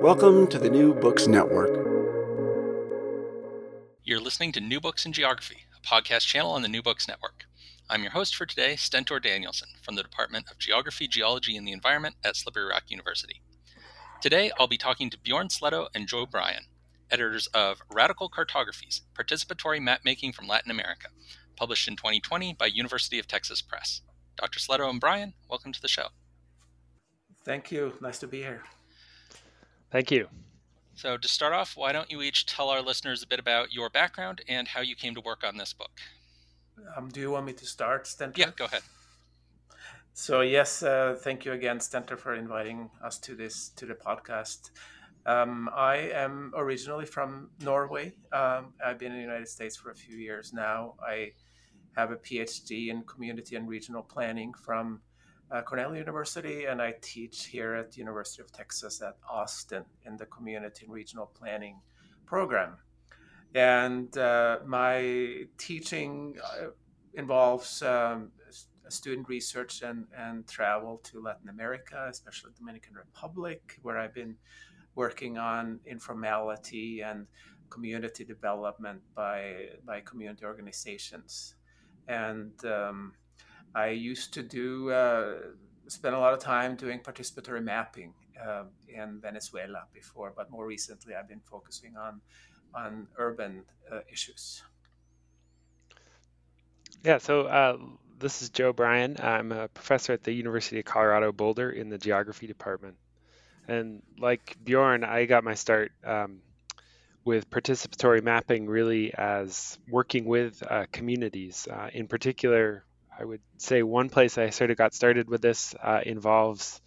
Welcome to the New Books Network. You're listening to New Books in Geography, a podcast channel on the New Books Network. I'm your host for today, Stentor Danielson, from the Department of Geography, Geology, and the Environment at Slippery Rock University. Today, I'll be talking to Bjorn Sletto and Joe Bryan, editors of Radical Cartographies Participatory Mapmaking from Latin America, published in 2020 by University of Texas Press. Dr. Sletto and Bryan, welcome to the show. Thank you. Nice to be here. Thank you. So, to start off, why don't you each tell our listeners a bit about your background and how you came to work on this book? Um, do you want me to start, Stentor? Yeah, go ahead. So yes, uh, thank you again, Stentor, for inviting us to this to the podcast. Um, I am originally from Norway. Um, I've been in the United States for a few years now. I have a PhD in community and regional planning from uh, Cornell University, and I teach here at the University of Texas at Austin in the Community and Regional Planning program. And uh, my teaching uh, involves um, student research and, and travel to Latin America, especially Dominican Republic, where I've been working on informality and community development by, by community organizations. And um, I used to do uh, spend a lot of time doing participatory mapping uh, in Venezuela before, but more recently I've been focusing on on urban uh, issues. Yeah, so uh, this is Joe Bryan. I'm a professor at the University of Colorado Boulder in the geography department. And like Bjorn, I got my start um, with participatory mapping really as working with uh, communities. Uh, in particular, I would say one place I sort of got started with this uh, involves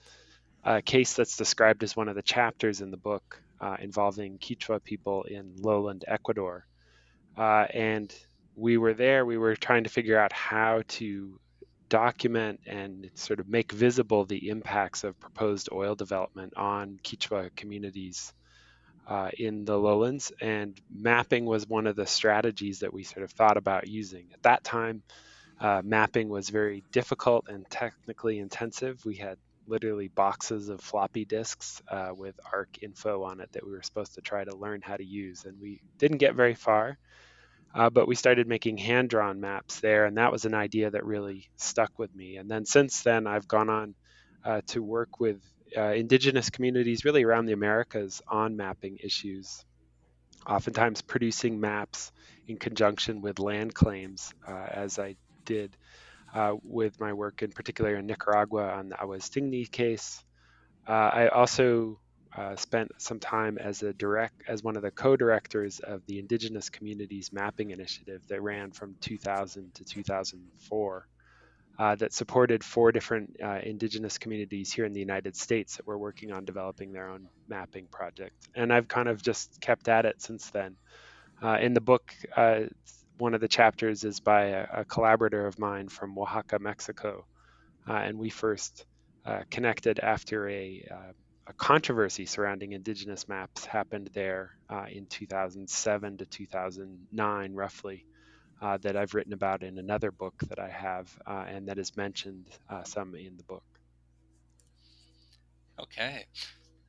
a case that's described as one of the chapters in the book uh, involving Quechua people in lowland Ecuador. Uh, and we were there, we were trying to figure out how to document and sort of make visible the impacts of proposed oil development on Quechua communities uh, in the lowlands. And mapping was one of the strategies that we sort of thought about using. At that time, uh, mapping was very difficult and technically intensive. We had literally boxes of floppy disks uh, with ARC/INFO on it that we were supposed to try to learn how to use, and we didn't get very far. Uh, but we started making hand drawn maps there, and that was an idea that really stuck with me. And then since then, I've gone on uh, to work with uh, indigenous communities really around the Americas on mapping issues, oftentimes producing maps in conjunction with land claims, uh, as I did uh, with my work in particular in Nicaragua on the Awas Tingni case. Uh, I also uh, spent some time as a direct as one of the co-directors of the Indigenous Communities Mapping Initiative that ran from 2000 to 2004. Uh, that supported four different uh, indigenous communities here in the United States that were working on developing their own mapping project. And I've kind of just kept at it since then. Uh, in the book, uh, one of the chapters is by a, a collaborator of mine from Oaxaca, Mexico, uh, and we first uh, connected after a, uh, a, controversy surrounding indigenous maps happened there uh, in 2007 to 2009, roughly. That I've written about in another book that I have, and that is mentioned some in the book. Okay.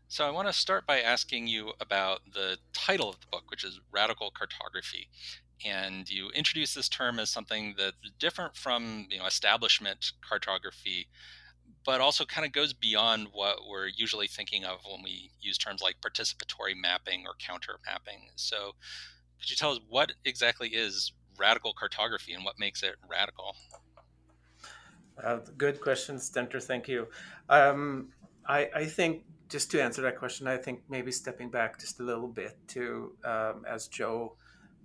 So I want to start by asking you about the title of the book, which is Radical Cartography and you introduce this term as something that's different from you know establishment cartography but also kind of goes beyond what we're usually thinking of when we use terms like participatory mapping or counter mapping so could you tell us what exactly is radical cartography and what makes it radical? Uh, good question, Stentor. Thank you. Um, I, I, think just to answer that question, I think maybe stepping back just a little bit to, um, as Joe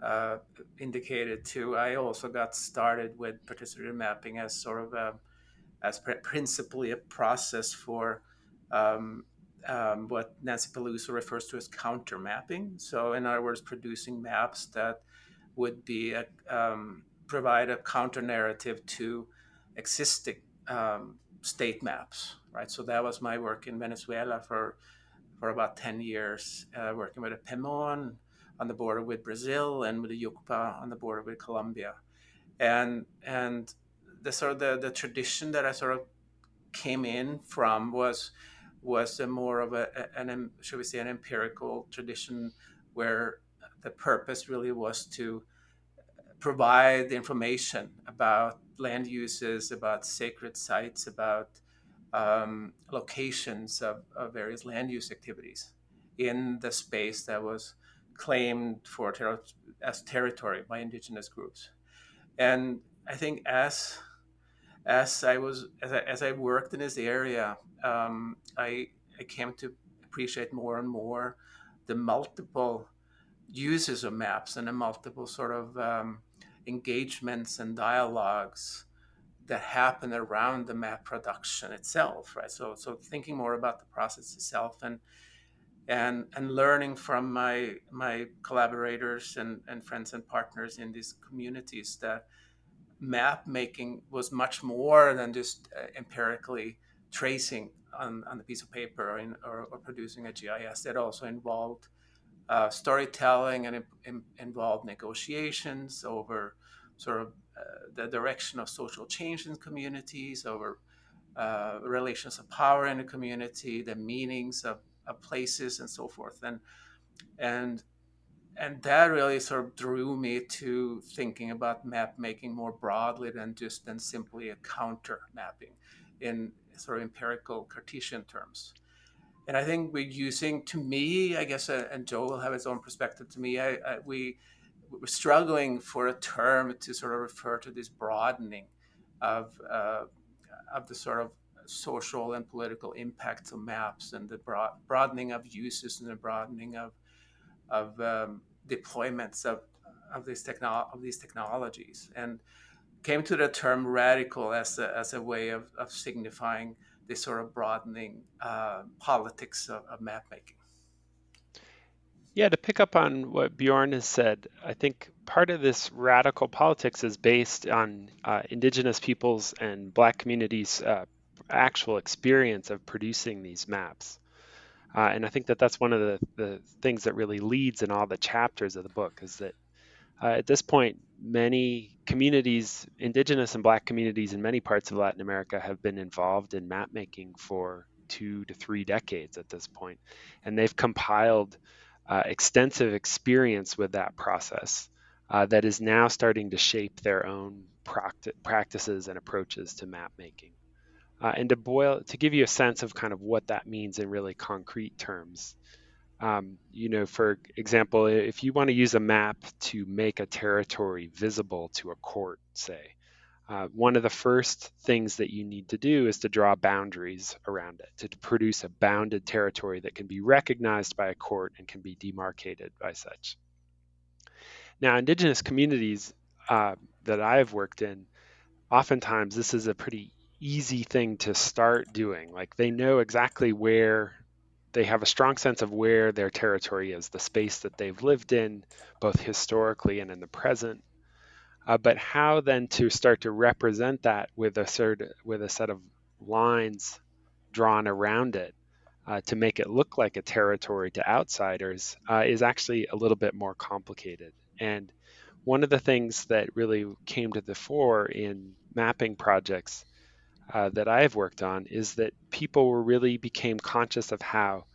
uh, indicated too, I also got started with participatory mapping as sort of a, as principally a process for um, um, what Nancy Peluso refers to as counter mapping. So, in other words, producing maps that would be a, um, provide a counter narrative to existing um, state maps, right? So that was my work in Venezuela for for about ten years, uh, working with the Pemon on the border with Brazil and with the Yucpa on the border with Colombia, and and the sort of the, the tradition that I sort of came in from was was a more of a an should we say an empirical tradition where the purpose really was to provide information about land uses, about sacred sites, about um, locations of, of, various land use activities in the space that was claimed for ter- as territory by indigenous groups. And I think as as I was as I, as I worked in this area, um, I I came to appreciate more and more the multiple uses of maps and the multiple sort of um, engagements and dialogues that happen around the map production itself, right? So, so thinking more about the process itself and and and learning from my my collaborators and, and friends and partners in these communities that map making was much more than just uh, empirically tracing on, on the piece of paper or, in, or, or producing a GIS. It also involved uh, storytelling and in, involved negotiations over sort of uh, the direction of social change in communities, over uh, relations of power in the community, the meanings of, places, and so forth. And and and that really sort of drew me to thinking about map making more broadly than just than simply a counter mapping in sort of empirical Cartesian terms and I think we're using, to me, I guess, uh, and Joe will have his own perspective. To me, I, I, we we're struggling for a term to sort of refer to this broadening of uh, of the sort of social and political impacts of maps and the broad, broadening of uses and the broadening of of um, deployments of of these techno- of these technologies and came to the term radical as a, as a way of, of signifying this sort of broadening uh, politics of, of map making. Yeah, to pick up on what Bjorn has said, I think part of this radical politics is based on uh, indigenous peoples and black communities' uh, actual experience of producing these maps. Uh, and I think that that's one of the, the things that really leads in all the chapters of the book is that uh, at this point, many communities, indigenous and black communities in many parts of Latin America, have been involved in map making for two to three decades at this point. And they've compiled uh, extensive experience with that process uh, that is now starting to shape their own practi- practices and approaches to map making. Uh, and to boil, to give you a sense of kind of what that means in really concrete terms, um, you know, for example, if you want to use a map to make a territory visible to a court, say, uh, one of the first things that you need to do is to draw boundaries around it, to produce a bounded territory that can be recognized by a court and can be demarcated by such. Now, indigenous communities uh, that I've worked in, oftentimes this is a pretty easy thing to start doing. Like they know exactly where they have a strong sense of where their territory is, the space that they've lived in, both historically and in the present. Uh, but how then to start to represent that with a sort with a set of lines drawn around it uh, to make it look like a territory to outsiders uh, is actually a little bit more complicated. And one of the things that really came to the fore in mapping projects uh, that I have worked on is that people really became conscious of how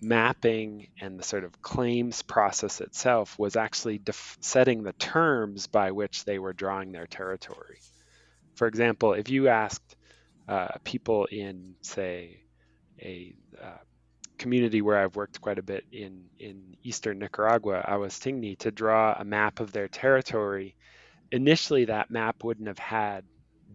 mapping and the sort of claims process itself was actually def- setting the terms by which they were drawing their territory. For example, if you asked uh, people in, say, a uh, community where I've worked quite a bit in in eastern Nicaragua, Awas Tingni, to draw a map of their territory. Initially, that map wouldn't have had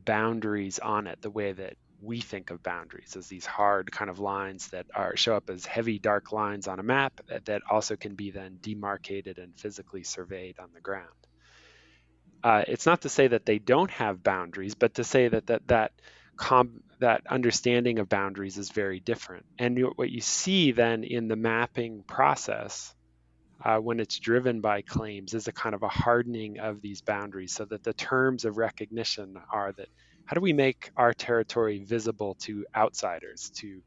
boundaries on it the way that we think of boundaries as these hard kind of lines that are show up as heavy dark lines on a map that, that also can be then demarcated and physically surveyed on the ground. Uh, it's not to say that they don't have boundaries, but to say that that that com- that understanding of boundaries is very different. And what you see then in the mapping process, uh, when it's driven by claims, is a kind of a hardening of these boundaries, so that the terms of recognition are that how do we make our territory visible to outsiders, to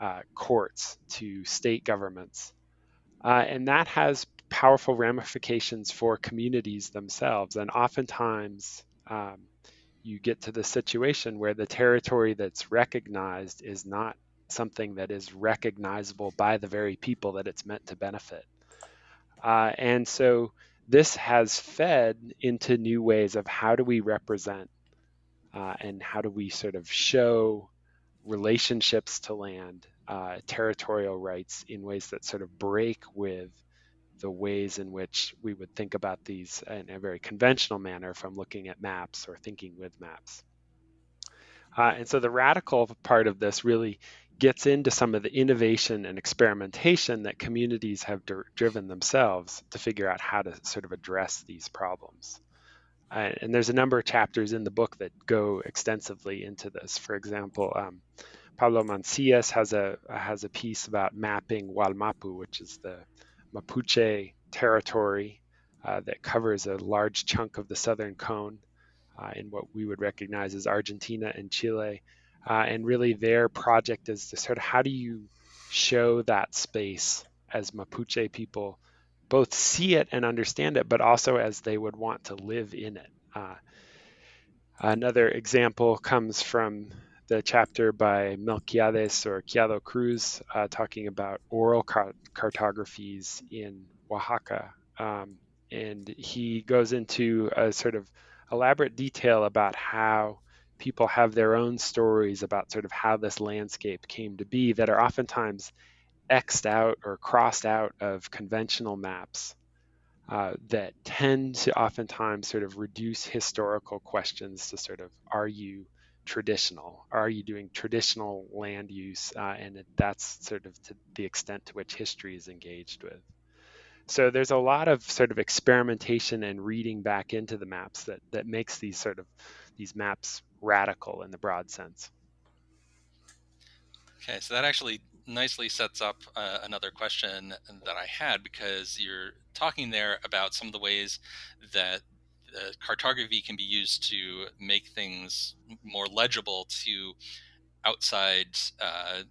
uh, courts, to state governments, uh, and that has powerful ramifications for communities themselves. And oftentimes, um, you get to the situation where the territory that's recognized is not something that is recognizable by the very people that it's meant to benefit. Uh, and so this has fed into new ways of how do we represent uh, and how do we sort of show relationships to land, uh, territorial rights in ways that sort of break with the ways in which we would think about these in a very conventional manner from looking at maps or thinking with maps. Uh, and so the radical part of this really gets into some of the innovation and experimentation that communities have dr- driven themselves to figure out how to sort of address these problems. Uh, and there's a number of chapters in the book that go extensively into this. For example, um, Pablo Mansilla has a has a piece about mapping Wallmapu, which is the Mapuche territory uh, that covers a large chunk of the southern cone uh, in what we would recognize as Argentina and Chile. Uh, and really, their project is to sort of how do you show that space as Mapuche people both see it and understand it, but also as they would want to live in it. Uh, another example comes from the chapter by Melquiades or Quiado Cruz uh, talking about oral car- cartographies in Oaxaca. Um, and he goes into a sort of elaborate detail about how people have their own stories about sort of how this landscape came to be that are oftentimes xed out or crossed out of conventional maps uh, that tend to oftentimes sort of reduce historical questions to sort of are you traditional? Are you doing traditional land use? Uh, and that's sort of the extent to which history is engaged with. So there's a lot of sort of experimentation and reading back into the maps that that makes these sort of these maps radical in the broad sense. Okay, so that actually nicely sets up uh, another question that I had because you're talking there about some of the ways that uh, cartography can be used to make things more legible to outside uh,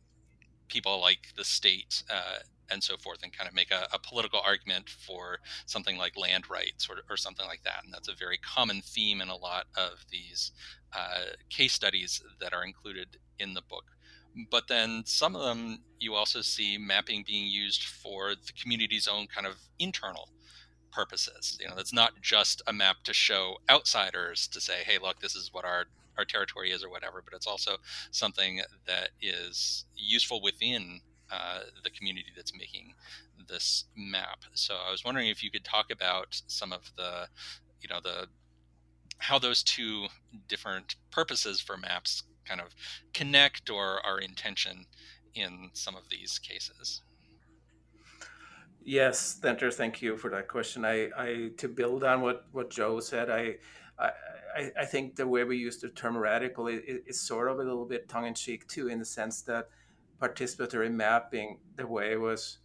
people like the state uh, and so forth, and kind of make a, a, political argument for something like land rights or, or, something like that. And that's a very common theme in a lot of these uh, case studies that are included in the book. But then some of them you also see mapping being used for the community's own kind of internal purposes. You know, that's not just a map to show outsiders to say, "Hey, look, this is what our our territory is," or whatever. But it's also something that is useful within uh, the community that's making this map. So I was wondering if you could talk about some of the, you know, the how those two different purposes for maps kind of connect or are intention in some of these cases. Yes, Stentor, thank you for that question. I, I to build on what, what Joe said, I, I, I think the way we use the term radical is, is sort of a little bit tongue in cheek too, in the sense that participatory mapping, the way it was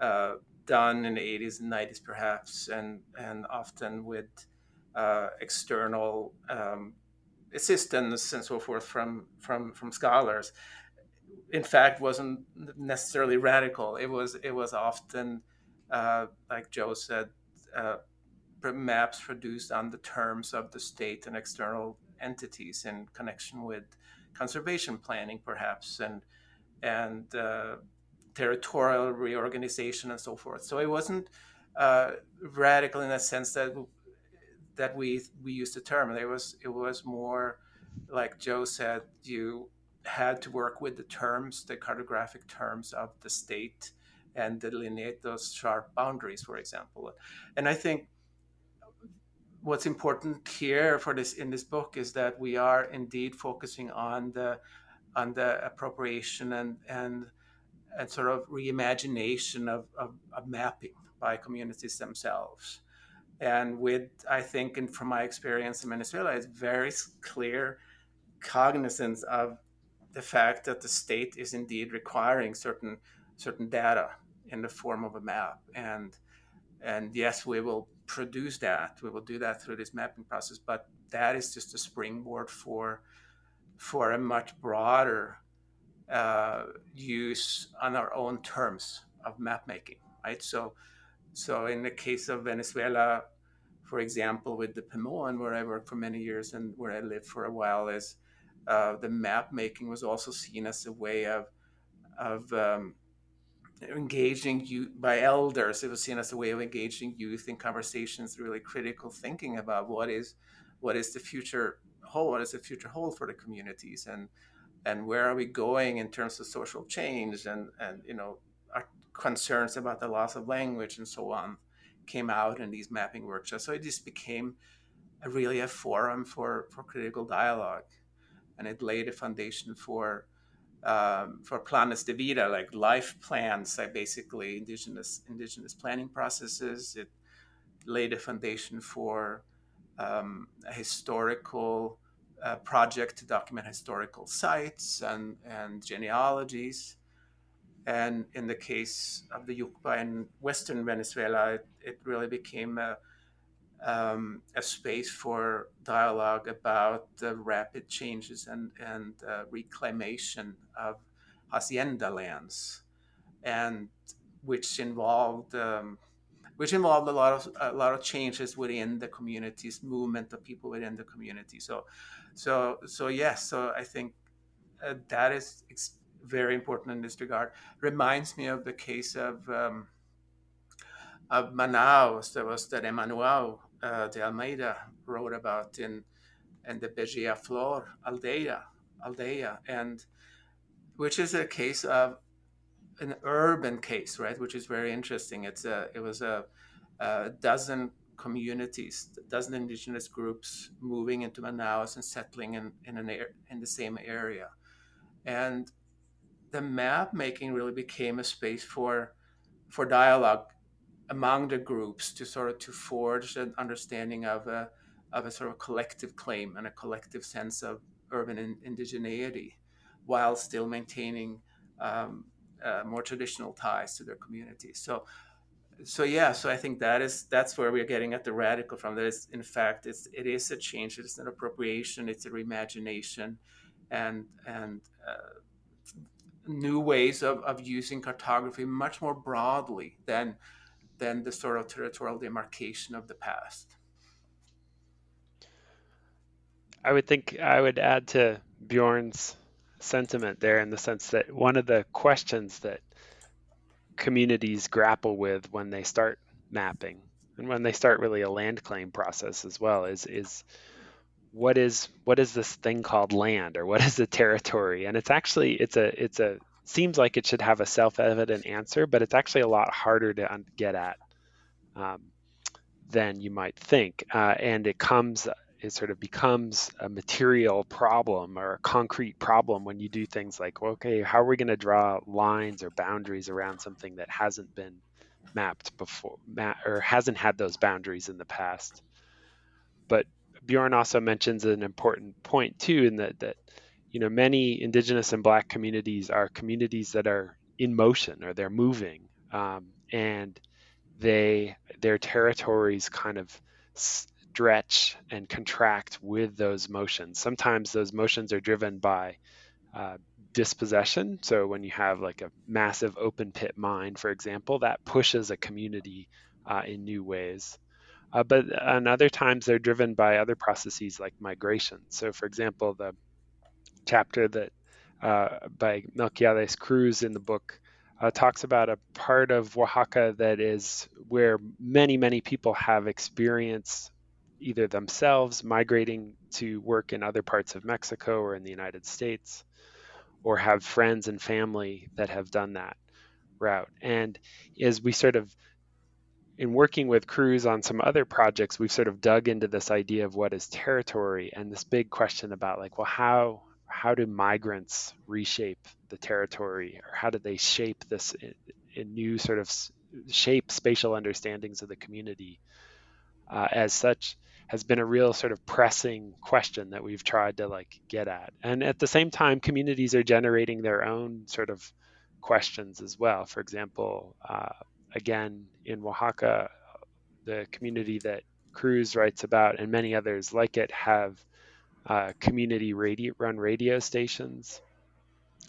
uh, done in the 80s and 90s, perhaps, and and often with uh, external um, assistance and so forth from from from scholars, in fact, wasn't necessarily radical. It was it was often uh, like Joe said, uh, maps produced on the terms of the state and external entities in connection with conservation planning, perhaps, and and uh, territorial reorganization and so forth. So it wasn't uh, radical in a sense that that we we used the term. It was it was more like Joe said. You had to work with the terms, the cartographic terms of the state, and delineate those sharp boundaries, for example. And I think what's important here for this in this book is that we are indeed focusing on the on the appropriation and and and sort of reimagination of, of, of mapping by communities themselves. And with I think, and from my experience in Venezuela, it's very clear cognizance of the fact that the state is indeed requiring certain certain data in the form of a map and and yes we will produce that we will do that through this mapping process but that is just a springboard for for a much broader uh, use on our own terms of map making right so so in the case of venezuela for example with the Pemon where i worked for many years and where i lived for a while is uh, the map making was also seen as a way of of um, engaging youth by elders. It was seen as a way of engaging youth in conversations, really critical thinking about what is what is the future whole, what is the future whole for the communities, and and where are we going in terms of social change, and and you know our concerns about the loss of language and so on came out in these mapping workshops. So it just became a, really a forum for for critical dialogue, and it laid a foundation for um, for planes de vida, like life plans, like basically indigenous indigenous planning processes. It laid a foundation for um, a historical uh, project to document historical sites and, and genealogies. And in the case of the Yucpa in Western Venezuela, it, it really became a, um, a space for dialogue about the rapid changes and, and uh, reclamation of hacienda lands, and which involved um, which involved a lot of a lot of changes within the communities, movement of people within the community. So, so so yes, so I think uh, that is very important in this regard. Reminds me of the case of. Um, of Manaus, there was that Emmanuel uh, de Almeida wrote about in in the Beija-Flor Aldeia Aldea, and which is a case of an urban case, right? Which is very interesting. It's a it was a, a dozen communities, dozen indigenous groups moving into Manaus and settling in in an in the same area, and the map making really became a space for for dialogue among the groups to sort of to forge an understanding of a of a sort of collective claim and a collective sense of urban in, indigeneity, while still maintaining um, uh, more traditional ties to their communities. So, so yeah, so I think that is that's where we're getting at the radical from. That is, in fact, it's it is a change. It's an appropriation. It's a reimagination, and and uh, new ways of, of using cartography much more broadly than than the sort of territorial demarcation of the past. I would think I would add to Bjorn's sentiment there in the sense that one of the questions that communities grapple with when they start mapping and when they start really a land claim process as well is is what is what is this thing called land or what is the territory and it's actually it's a it's a seems like it should have a self-evident answer, but it's actually a lot harder to get at um, than you might think. Uh, and it comes, it sort of becomes a material problem or a concrete problem when you do things like, okay, how are we going to draw lines or boundaries around something that hasn't been mapped before, ma- or hasn't had those boundaries in the past? But Bjorn also mentions an important point too, in that that you know, many indigenous and black communities are communities that are in motion or they're moving, um, and they their territories kind of stretch and contract with those motions. Sometimes those motions are driven by uh, dispossession. So when you have like a massive open pit mine, for example, that pushes a community uh, in new ways. Uh, but on other times, they're driven by other processes like migration. So, for example, the chapter that uh, by Melquiades Cruz in the book uh, talks about a part of Oaxaca that is where many, many people have experienced either themselves migrating to work in other parts of Mexico or in the United States, or have friends and family that have done that route. And as we sort of in working with Cruz on some other projects, we've sort of dug into this idea of what is territory and this big question about like, well, how how do migrants reshape the territory, or how do they shape this new sort of shape spatial understandings of the community? Uh, as such, has been a real sort of pressing question that we've tried to like get at. And at the same time, communities are generating their own sort of questions as well. For example, uh, again, in Oaxaca, the community that Cruz writes about and many others like it have uh, community radio run radio stations.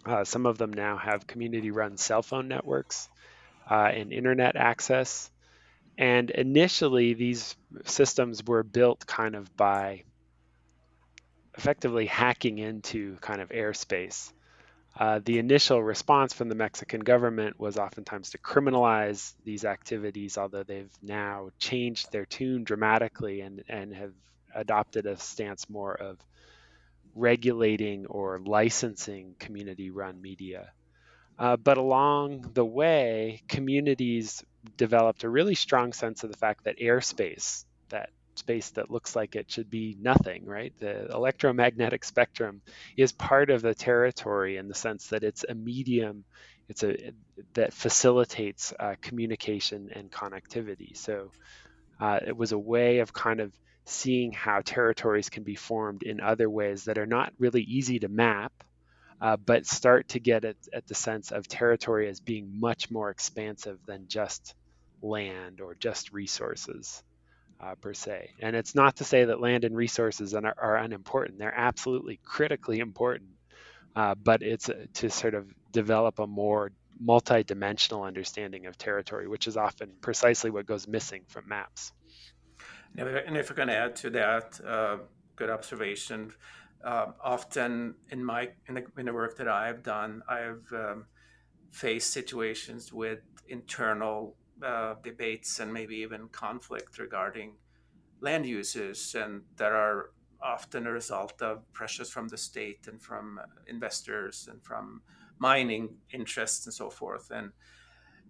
Uh, some of them now have community run cell phone networks uh, and internet access. And initially, these systems were built kind of by effectively hacking into kind of airspace uh, the initial response from the Mexican government was oftentimes to criminalize these activities, although they've now changed their tune dramatically and, and have adopted a stance more of regulating or licensing community run media. Uh, but along the way, communities developed a really strong sense of the fact that airspace, that space that looks like it should be nothing, right? The electromagnetic spectrum is part of the territory in the sense that it's a medium, it's a that facilitates uh, communication and connectivity. So uh, it was a way of kind of seeing how territories can be formed in other ways that are not really easy to map. Uh, but start to get at, at the sense of territory as being much more expansive than just land or just resources uh, per se. And it's not to say that land and resources are, are unimportant. They're absolutely critically important. Uh, but it's uh, to sort of develop a more multi-dimensional understanding of territory, which is often precisely what goes missing from maps. And if going to add to that, uh, good observation. Uh, often in my in the, in the, work that I've done, I've um, faced situations with internal uh, debates and maybe even conflict regarding land uses, and that are often a result of pressures from the state and from investors and from mining interests and so forth. And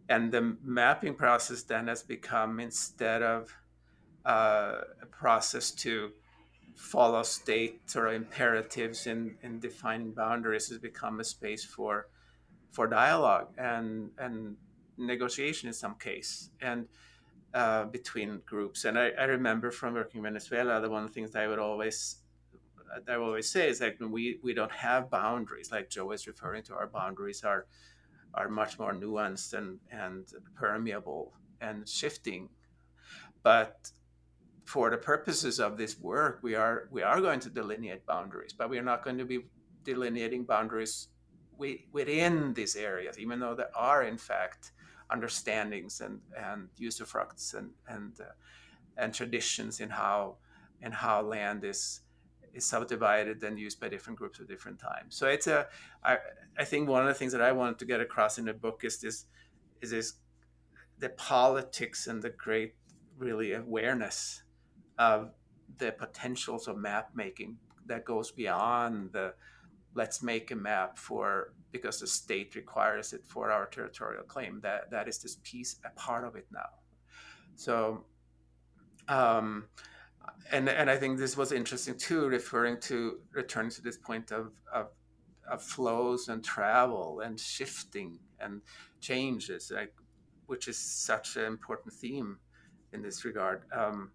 and the mapping process then has become instead of uh, a process to follow state or imperatives in, in defining boundaries has become a space for for dialogue and and negotiation in some case and uh, between groups. And I, I, remember from working in Venezuela, the one of the things I would always I would always say is like we we don't have boundaries. Like Joe is referring to, our boundaries are are much more nuanced and and permeable and shifting. But for the purposes of this work, we are we are going to delineate boundaries, but we are not going to be delineating boundaries within these areas, even though there are in fact understandings and and usufructs and and uh, and traditions in how in how land is is subdivided and used by different groups at different times. So it's a I I think one of the things that I wanted to get across in the book is this is this the politics and the great really awareness of the potentials of map making that goes beyond the let's make a map for because the state requires it for our territorial claim. That that is this piece, a part of it now. So, um, and and I think this was interesting too, referring to returning to this point of of, of flows and travel and shifting and changes, like which is such an important theme in this regard. Um,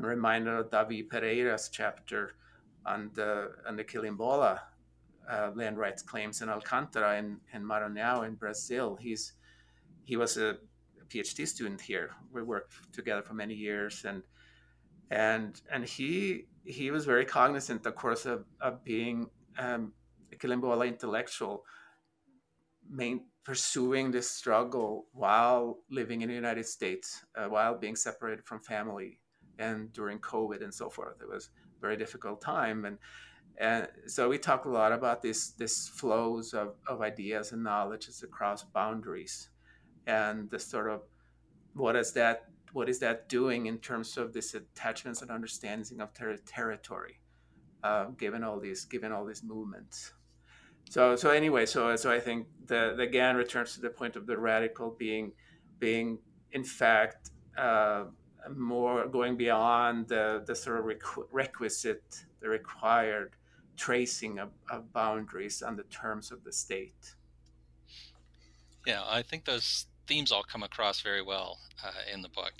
I'm reminded of Davi Pereira's chapter on the on the Quilombola uh, land rights claims in Alcantara in, in Maranhão in Brazil. He's he was a PhD student here. We worked together for many years, and and and he he was very cognizant, of course, of, of being um, a intellectual, main, pursuing this struggle while living in the United States, uh, while being separated from family, and during COVID and so forth. It was a very difficult time, and and so we talk a lot about this this flows of, of ideas and knowledges across boundaries and the sort of what is that what is that doing in terms of this attachments and understanding of ter- territory uh, given all these given all these movements so so anyway, so so I think the, the again returns to the point of the radical being being in fact uh, more going beyond the, the sort of requisite, the required tracing of, of boundaries and the terms of the state. Yeah, I think those themes all come across very well uh, in the book.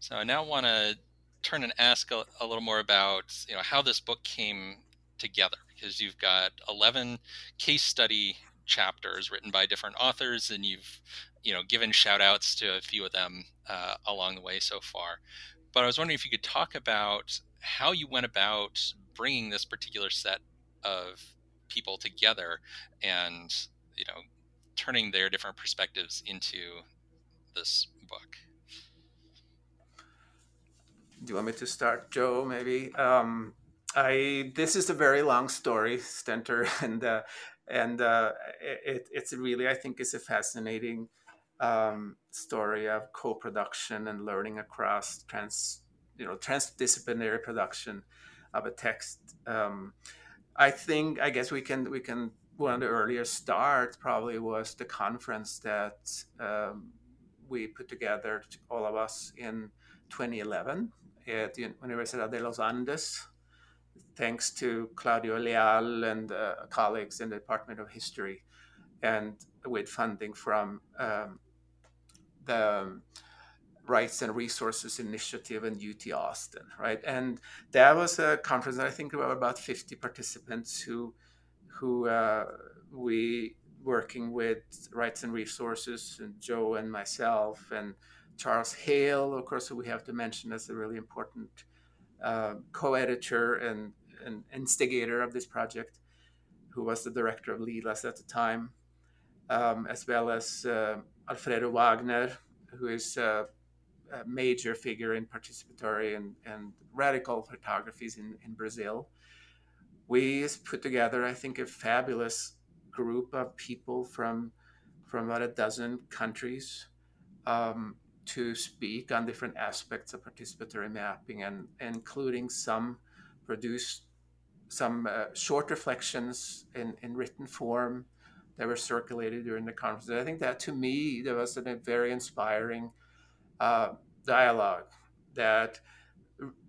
So I now want to turn and ask a, a, little more about you know how this book came together because you've got 11 case study chapters written by different authors and you've you know given shout outs to a few of them uh, along the way so far. But i was wondering if you could talk about how you went about bringing this particular set of people together and you know turning their different perspectives into this book. Do you want me to start joe maybe? Um, I this is a very long story, Stentor, and uh, and uh, it, it's really I think is a fascinating um, story of co-production and learning across trans you know transdisciplinary production of a text. Um, I think I guess we can we can one of the earlier starts probably was the conference that um, we put together all of us in 2011 at the Universidad de los Andes thanks to Claudia Leal and uh, colleagues in the Department of History, and with funding from um, the Rights and Resources Initiative and UT Austin, right? And that was a conference. I think there were about 50 participants who, who uh, we working with Rights and Resources, and Joe and myself, and Charles Hale, of course, who we have to mention as a really important uh, co-editor and an instigator of this project, who was the director of LILAS at the time, um, as well as uh, Alfredo Wagner, who is uh, a major figure in participatory and, and radical cartographies in, in Brazil. We put together, I think, a fabulous group of people from from about a dozen countries um, to speak on different aspects of participatory mapping and including some produced some uh, short reflections in, in written form that were circulated during the conference. I think that to me, there was a very inspiring uh, dialogue that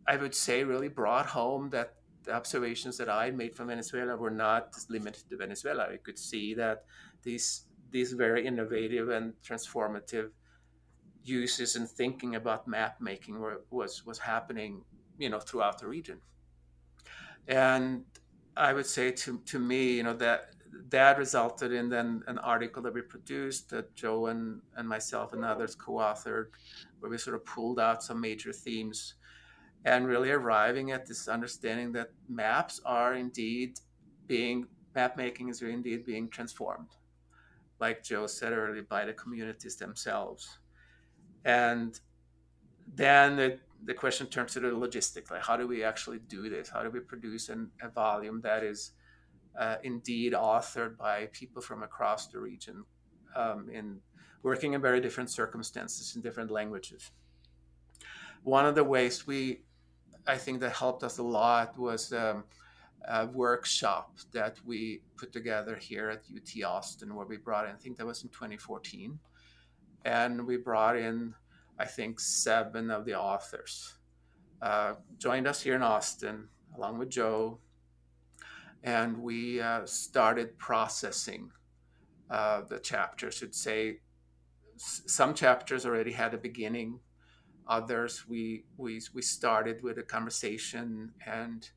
I would say really brought home that the observations that I made from Venezuela were not limited to Venezuela. I could see that these these very innovative and transformative uses and thinking about map making were, was was happening, you know, throughout the region and I would say to to me, you know, that that resulted in then an article that we produced that Joe and, and myself and others co-authored, where we sort of pulled out some major themes and really arriving at this understanding that maps are indeed being map making is indeed being transformed, like Joe said earlier, by the communities themselves. And then it the question turns to the logistics like how do we actually do this how do we produce an, a volume that is uh, indeed authored by people from across the region um, in working in very different circumstances in different languages. One of the ways we i think that helped us a lot was um, a workshop that we put together here at ut austin where we brought in i think that was in 2014 and we brought in I think seven of the authors. Uh, joined us here in Austin, along with Joe, and we uh, started processing uh, the chapters. I'd say some chapters already had a beginning. Others we we we started with a conversation, and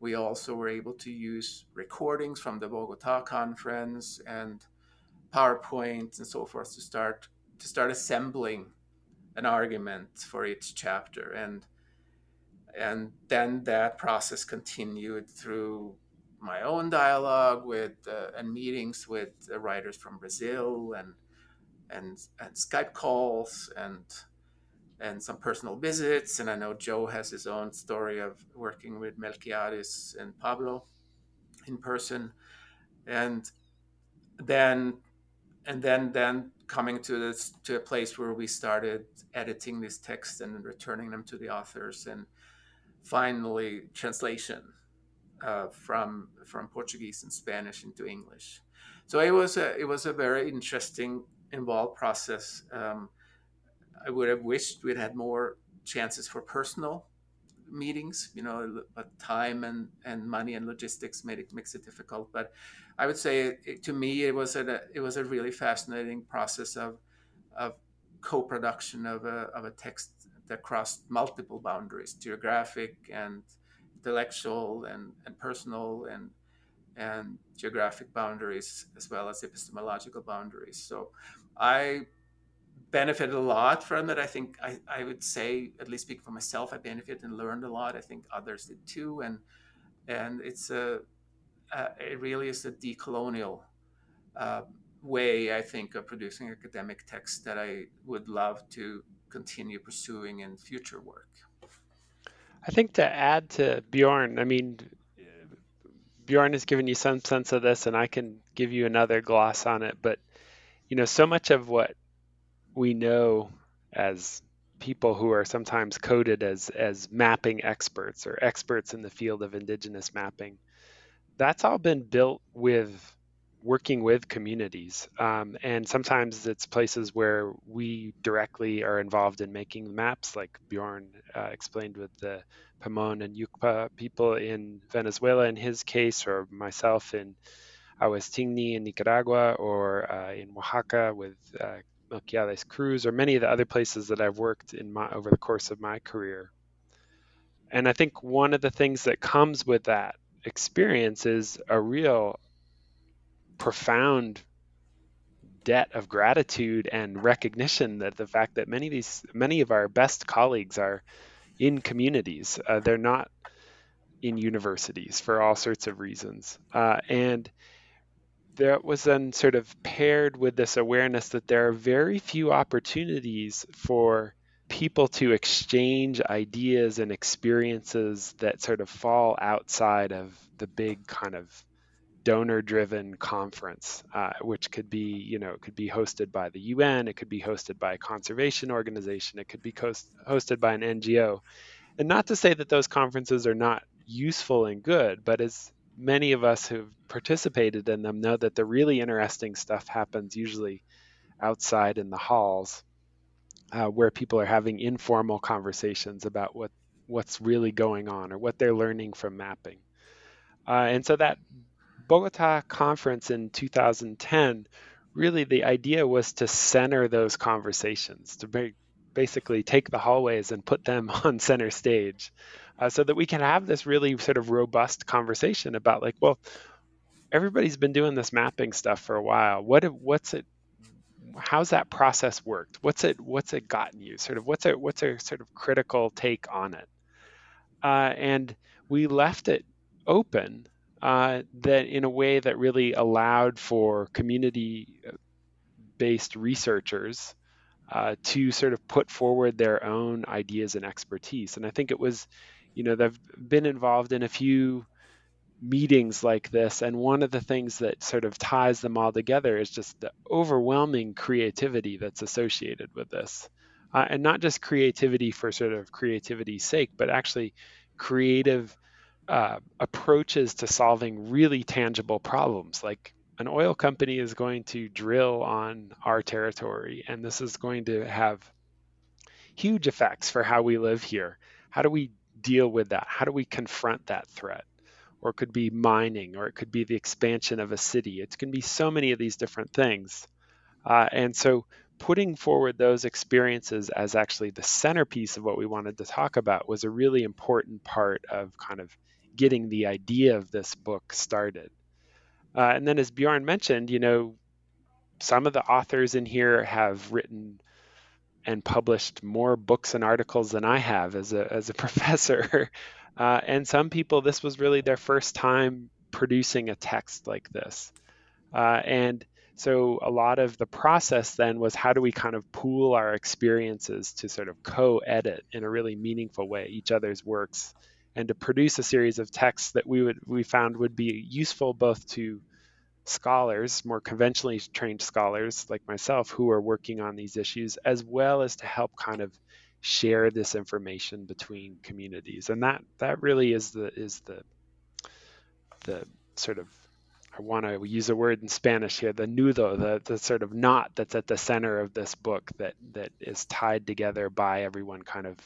we also were able to use recordings from the Bogota conference and PowerPoint and so forth to start to start assembling an argument for each chapter and and then that process continued through my own dialogue with uh, and meetings with uh, writers from Brazil and and and Skype calls and and some personal visits. And I know Joe has his own story of working with Melquiades and Pablo in person. And then and then then coming to this to a place where we started editing these texts and returning them to the authors and finally translation uh, from from Portuguese and Spanish into English. So it was a it was a very interesting, involved process. Um, I would have wished we'd had more chances for personal meetings, you know, but time and, and money and logistics made it makes it difficult. But I would say it, to me it was a it was a really fascinating process of of co-production of a of a text that crossed multiple boundaries, geographic and intellectual and, and personal and and geographic boundaries as well as epistemological boundaries. So I benefited a lot from it. I think I, I would say, at least speaking for myself, I benefited and learned a lot. I think others did too. And and it's a, a it really is a decolonial uh, way, I think, of producing academic text that I would love to continue pursuing in future work. I think to add to Bjorn, I mean, Bjorn has given you some sense of this, and I can give you another gloss on it. But you know, so much of what we know as people who are sometimes coded as as mapping experts or experts in the field of indigenous mapping that's all been built with working with communities um, and sometimes it's places where we directly are involved in making maps like bjorn uh, explained with the Pemon and yucpa people in venezuela in his case or myself in Tingni in Nicaragua or uh, in Oaxaca with uh, Melquiades Cruz or many of the other places that I've worked in my over the course of my career. And I think one of the things that comes with that experience is a real profound debt of gratitude and recognition that the fact that many of these many of our best colleagues are in communities. Uh, they're not in universities for all sorts of reasons. Uh, and that was then sort of paired with this awareness that there are very few opportunities for people to exchange ideas and experiences that sort of fall outside of the big kind of donor driven conference uh, which could be you know it could be hosted by the un it could be hosted by a conservation organization it could be host- hosted by an ngo and not to say that those conferences are not useful and good but as many of us who've participated in them know that the really interesting stuff happens usually outside in the halls uh, where people are having informal conversations about what what's really going on or what they're learning from mapping. Uh, and so that Bogota conference in 2010, really the idea was to center those conversations, to basically take the hallways and put them on center stage uh, so that we can have this really sort of robust conversation about like, well, everybody's been doing this mapping stuff for a while. What what's it? How's that process worked? What's it what's it gotten you? Sort of what's a what's a sort of critical take on it? Uh, and we left it open uh, that in a way that really allowed for community based researchers uh, to sort of put forward their own ideas and expertise. And I think it was you know, they've been involved in a few meetings like this and one of the things that sort of ties them all together is just the overwhelming creativity that's associated with this uh, and not just creativity for sort of creativity's sake but actually creative uh, approaches to solving really tangible problems like an oil company is going to drill on our territory and this is going to have huge effects for how we live here how do we deal with that? How do we confront that threat? Or it could be mining, or it could be the expansion of a city. It can be so many of these different things. Uh, and so putting forward those experiences as actually the centerpiece of what we wanted to talk about was a really important part of kind of getting the idea of this book started. Uh, and then, as Bjorn mentioned, you know, some of the authors in here have written and published more books and articles than I have as a as a professor. Uh, and some people, this was really their first time producing a text like this. Uh, and so a lot of the process then was how do we kind of pool our experiences to sort of co-edit in a really meaningful way each other's works and to produce a series of texts that we would we found would be useful both to scholars, more conventionally trained scholars like myself, who are working on these issues, as well as to help kind of share this information between communities. And that that really is the is the the sort of I want to use a word in Spanish here, the nudo, the, the sort of knot that's at the center of this book that that is tied together by everyone kind of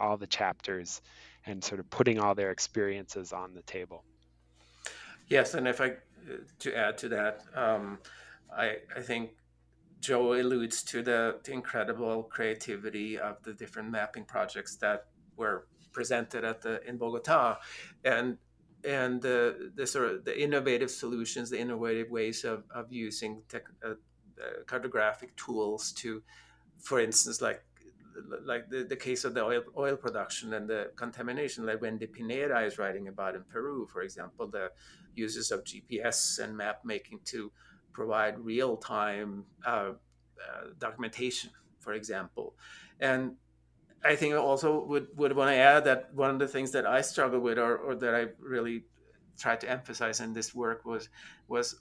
all the chapters and sort of putting all their experiences on the table. Yes, and if I to add to that, um, I I think Joe alludes to the, the incredible creativity of the different mapping projects that were presented at the in Bogota, and and the, the sort of the innovative solutions, the innovative ways of, of using tech, uh, uh, cartographic tools to, for instance, like like the, the case of the oil, oil production and the contamination, like when Wendy Pineda is writing about in Peru, for example, the uses of GPS and map making to provide real time uh, uh, documentation, for example. And I think I also would, would want to add that one of the things that I struggled with or, or that I really tried to emphasize in this work was was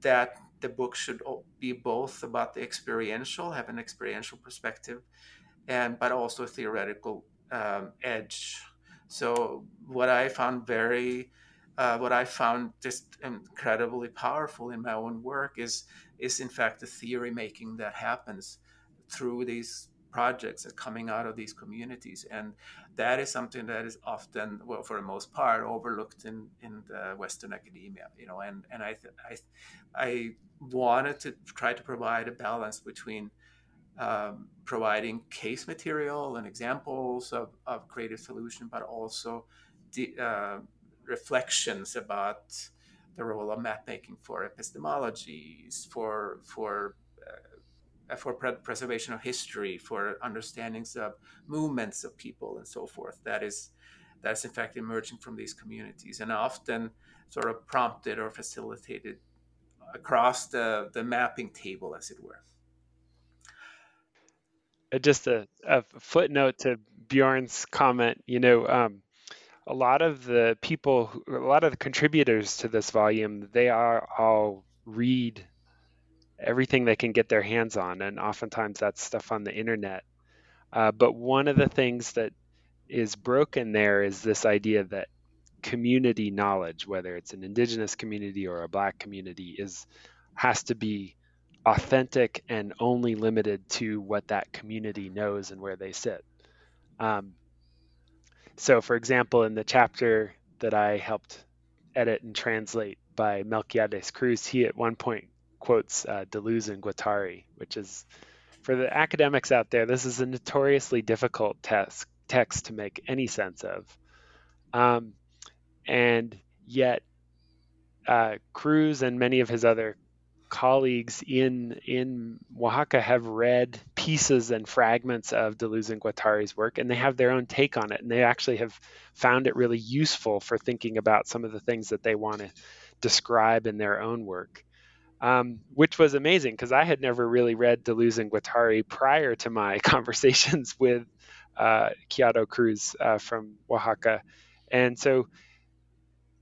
that the book should be both about the experiential, have an experiential perspective, and but also a theoretical um, edge. So what I found very, uh, what I found just incredibly powerful in my own work is is in fact the theory making that happens through these projects are coming out of these communities. And that is something that is often well for the most part overlooked in in the western academia you know and and i i i wanted to try to provide a balance between um, providing case material and examples of, of creative solution but also the uh, reflections about the role of map making for epistemologies for for for pre- preservation of history, for understandings of movements of people and so forth. That is that's in fact emerging from these communities and often sort of prompted or facilitated across the, the mapping table, as it were. Uh, just a, a footnote to Bjorn's comment, you know, um, a lot of the people, who, a lot of the contributors to this volume, they are all read everything they can get their hands on, and oftentimes that's stuff on the internet. Uh, but one of the things that is broken there is this idea that community knowledge, whether it's an indigenous community or a black community, is has to be authentic and only limited to what that community knows and where they sit. Um, so, for example, in the chapter that I helped edit and translate by Melquiades Cruz, he at one point quotes uh, Deleuze and Guattari, which is for the academics out there, this is a notoriously difficult text, text to make any sense of. Um, and yet, uh, Cruz and many of his other colleagues in in Oaxaca have read pieces and fragments of Deleuze and Guattari's work, and they have their own take on it, and they actually have found it really useful for thinking about some of the things that they want to describe in their own work um, which was amazing because I had never really read Deleuze and Guattari prior to my conversations with uh, Kiado Cruz uh, from Oaxaca. And so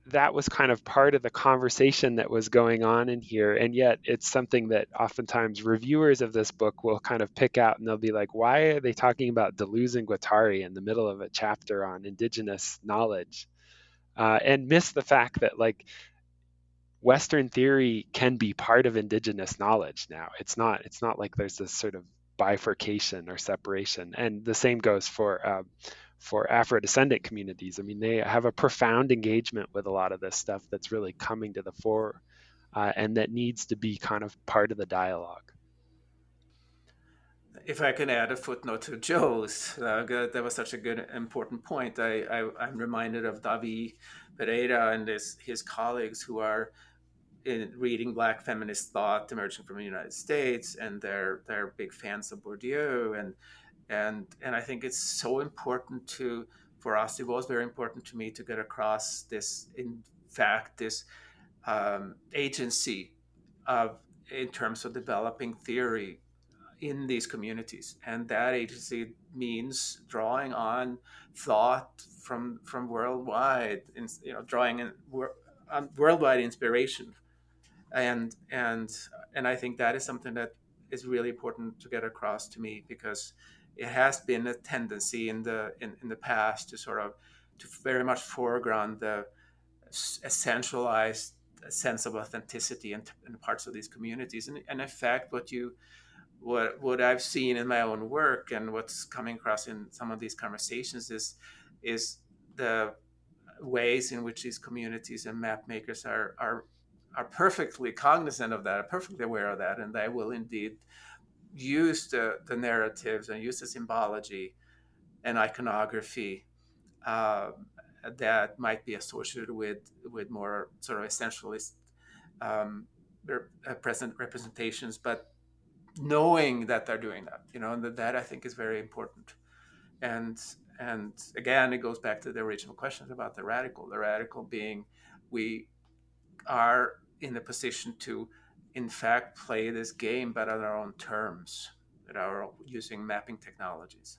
that was kind of part of the conversation that was going on in here. And yet it's something that oftentimes reviewers of this book will kind of pick out and they'll be like, why are they talking about Deleuze and Guattari in the middle of a chapter on indigenous knowledge? Uh, and miss the fact that like Western theory can be part of indigenous knowledge now. It's not. It's not like there's this sort of bifurcation or separation. And the same goes for um, for Afro-descendant communities. I mean, they have a profound engagement with a lot of this stuff that's really coming to the fore, uh, and that needs to be kind of part of the dialogue. If I can add a footnote to Joe's, uh, that was such a good, important point. I, I, am reminded of Davi Pereira and his, his colleagues who are in reading black feminist thought emerging from the United States, and they're they're big fans of Bourdieu, and and and I think it's so important to for us. It was very important to me to get across this. In fact, this um, agency of in terms of developing theory in these communities, and that agency means drawing on thought from from worldwide, you know, drawing in, on worldwide inspiration and and and I think that is something that is really important to get across to me because it has been a tendency in the in, in the past to sort of to very much foreground the a centralized sense of authenticity in, in parts of these communities. And, and in fact, what you what what I've seen in my own work and what's coming across in some of these conversations is is the ways in which these communities and map makers are are are perfectly cognizant of that, are perfectly aware of that, and they will indeed use the, the narratives and use the symbology and iconography uh, that might be associated with with more sort of essentialist um, uh, present representations, but knowing that they're doing that, you know, and that, that I think is very important. And and again, it goes back to the original questions about the radical. The radical being we are in the position to, in fact, play this game, but on our own terms, that are using mapping technologies.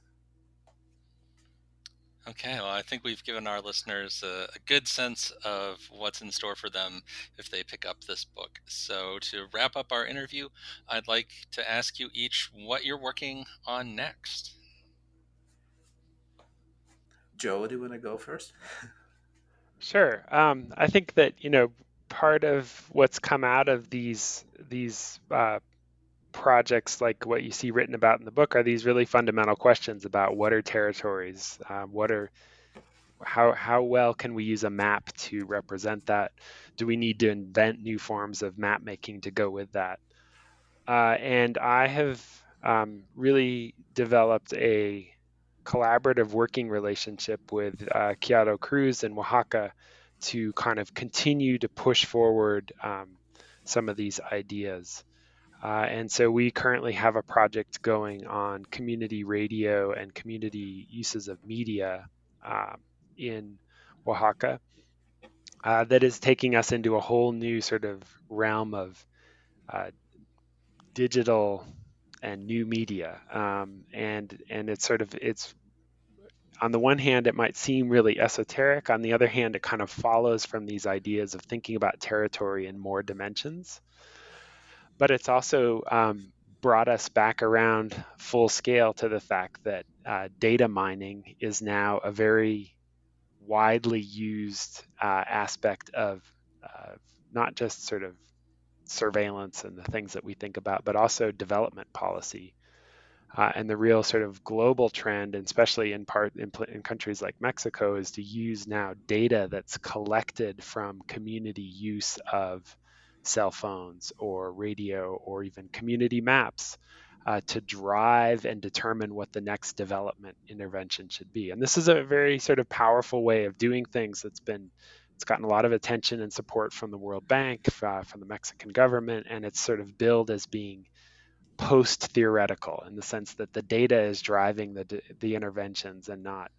Okay, well, I think we've given our listeners a, a, good sense of what's in store for them if they pick up this book. So, to wrap up our interview, I'd like to ask you each what you're working on next. Joe, do you want to go first? sure. Um, I think that you know part of what's come out of these these uh, projects like what you see written about in the book are these really fundamental questions about what are territories, um, what are how how well can we use a map to represent that? Do we need to invent new forms of map making to go with that? Uh, and I have um, really developed a collaborative working relationship with uh, Cruz in Oaxaca to kind of continue to push forward um, some of these ideas. Uh, and so we currently have a project going on community radio and community uses of media uh, in Oaxaca uh, that is taking us into a whole new sort of realm of uh, digital and new media. Um, and and it's sort of it's on the one hand, it might seem really esoteric. On the other hand, it kind of follows from these ideas of thinking about territory in more dimensions but it's also um, brought us back around full scale to the fact that uh, data mining is now a very widely used uh, aspect of uh, not just sort of surveillance and the things that we think about, but also development policy. Uh, and the real sort of global trend, and especially in part in, in, countries like Mexico, is to use now data that's collected from community use of cell phones or radio or even community maps uh, to drive and determine what the next development intervention should be. And this is a very sort of powerful way of doing things that's been it's gotten a lot of attention and support from the World Bank, uh, from the Mexican government, and it's sort of billed as being post theoretical in the sense that the data is driving the the interventions and not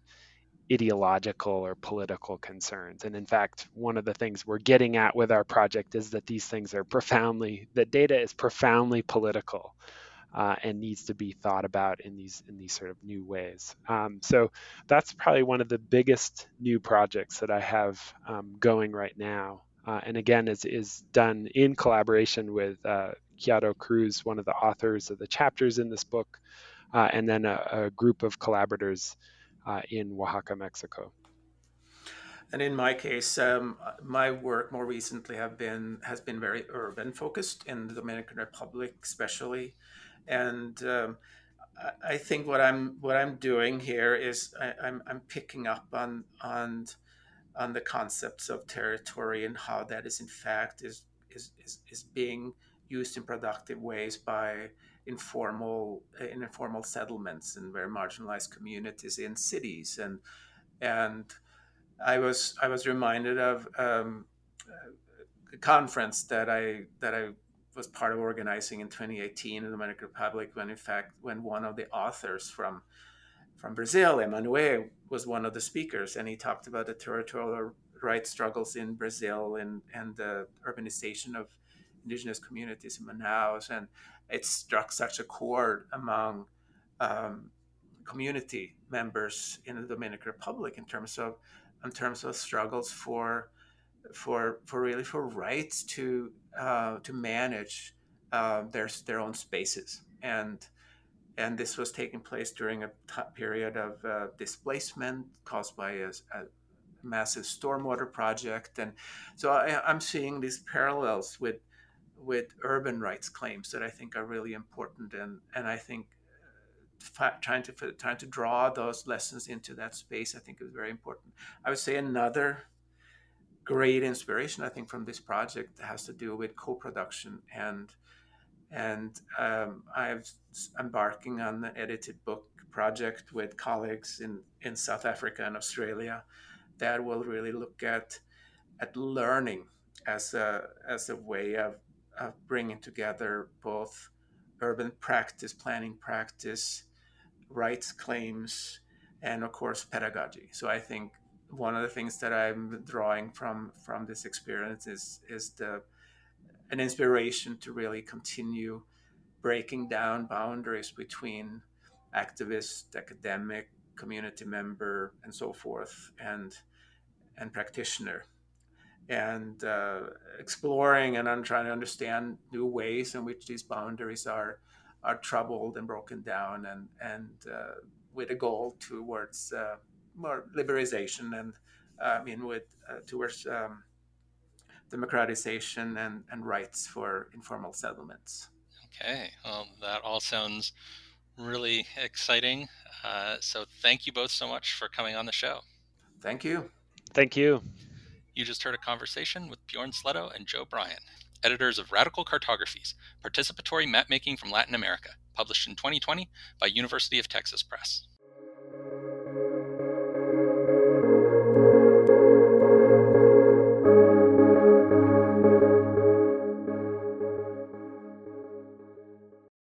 ideological or political concerns. And in fact, one of the things we're getting at with our project is that these things are profoundly, that data is profoundly political. Uh, and needs to be thought about in these in these sort of new ways. Um, so that's probably one of the biggest new projects that I have um, going right now. Uh, and again, is is done in collaboration with uh, Kiado Cruz, one of the authors of the chapters in this book, uh, and then a, a, group of collaborators uh, in Oaxaca, Mexico. And in my case, um, my work more recently have been has been very urban focused in the Dominican Republic, especially, and um, I think what I'm what I'm doing here is I, I'm I'm picking up on on on the concepts of territory and how that is in fact is is is, is being used in productive ways by informal in informal settlements and very marginalized communities in cities. And and I was I was reminded of um, a conference that I that I was part of organizing in 2018 in the Dominican Republic when in fact when one of the authors from from Brazil, Emmanuel, was one of the speakers, and he talked about the territorial rights struggles in Brazil and and the urbanization of indigenous communities in Manaus and it struck such a chord among um, community members in the Dominican Republic in terms of in terms of struggles for for for really for rights to uh, to manage uh, their their own spaces. And and this was taking place during a period of uh, displacement caused by a, a, massive stormwater project, and so I, I'm seeing these parallels with with urban rights claims that I think are really important, and and I think trying to trying to draw those lessons into that space, I think is very important. I would say another great inspiration, I think, from this project has to do with co-production and and um, I'm embarking on an edited book project with colleagues in in South Africa and Australia that will really look at at learning as a as a way of, of bringing together both urban practice, planning practice, rights claims, and of course pedagogy. So I think one of the things that I'm drawing from from this experience is is the an inspiration to really continue breaking down boundaries between activist, academic, community member, and so forth, and and practitioner, and uh, exploring and I'm trying to understand new ways in which these boundaries are are troubled and broken down, and and uh, with a goal towards uh, more liberalization and uh, I mean with uh, towards um, democratization and, and rights for informal settlements. Okay, well, that all sounds really exciting. Uh, so thank you both so much for coming on the show. Thank you. Thank you. You just heard a conversation with Bjorn Sletto and Joe Bryan editors of Radical Cartographies Participatory Mapmaking from Latin America, published in 2020 by University of Texas Press.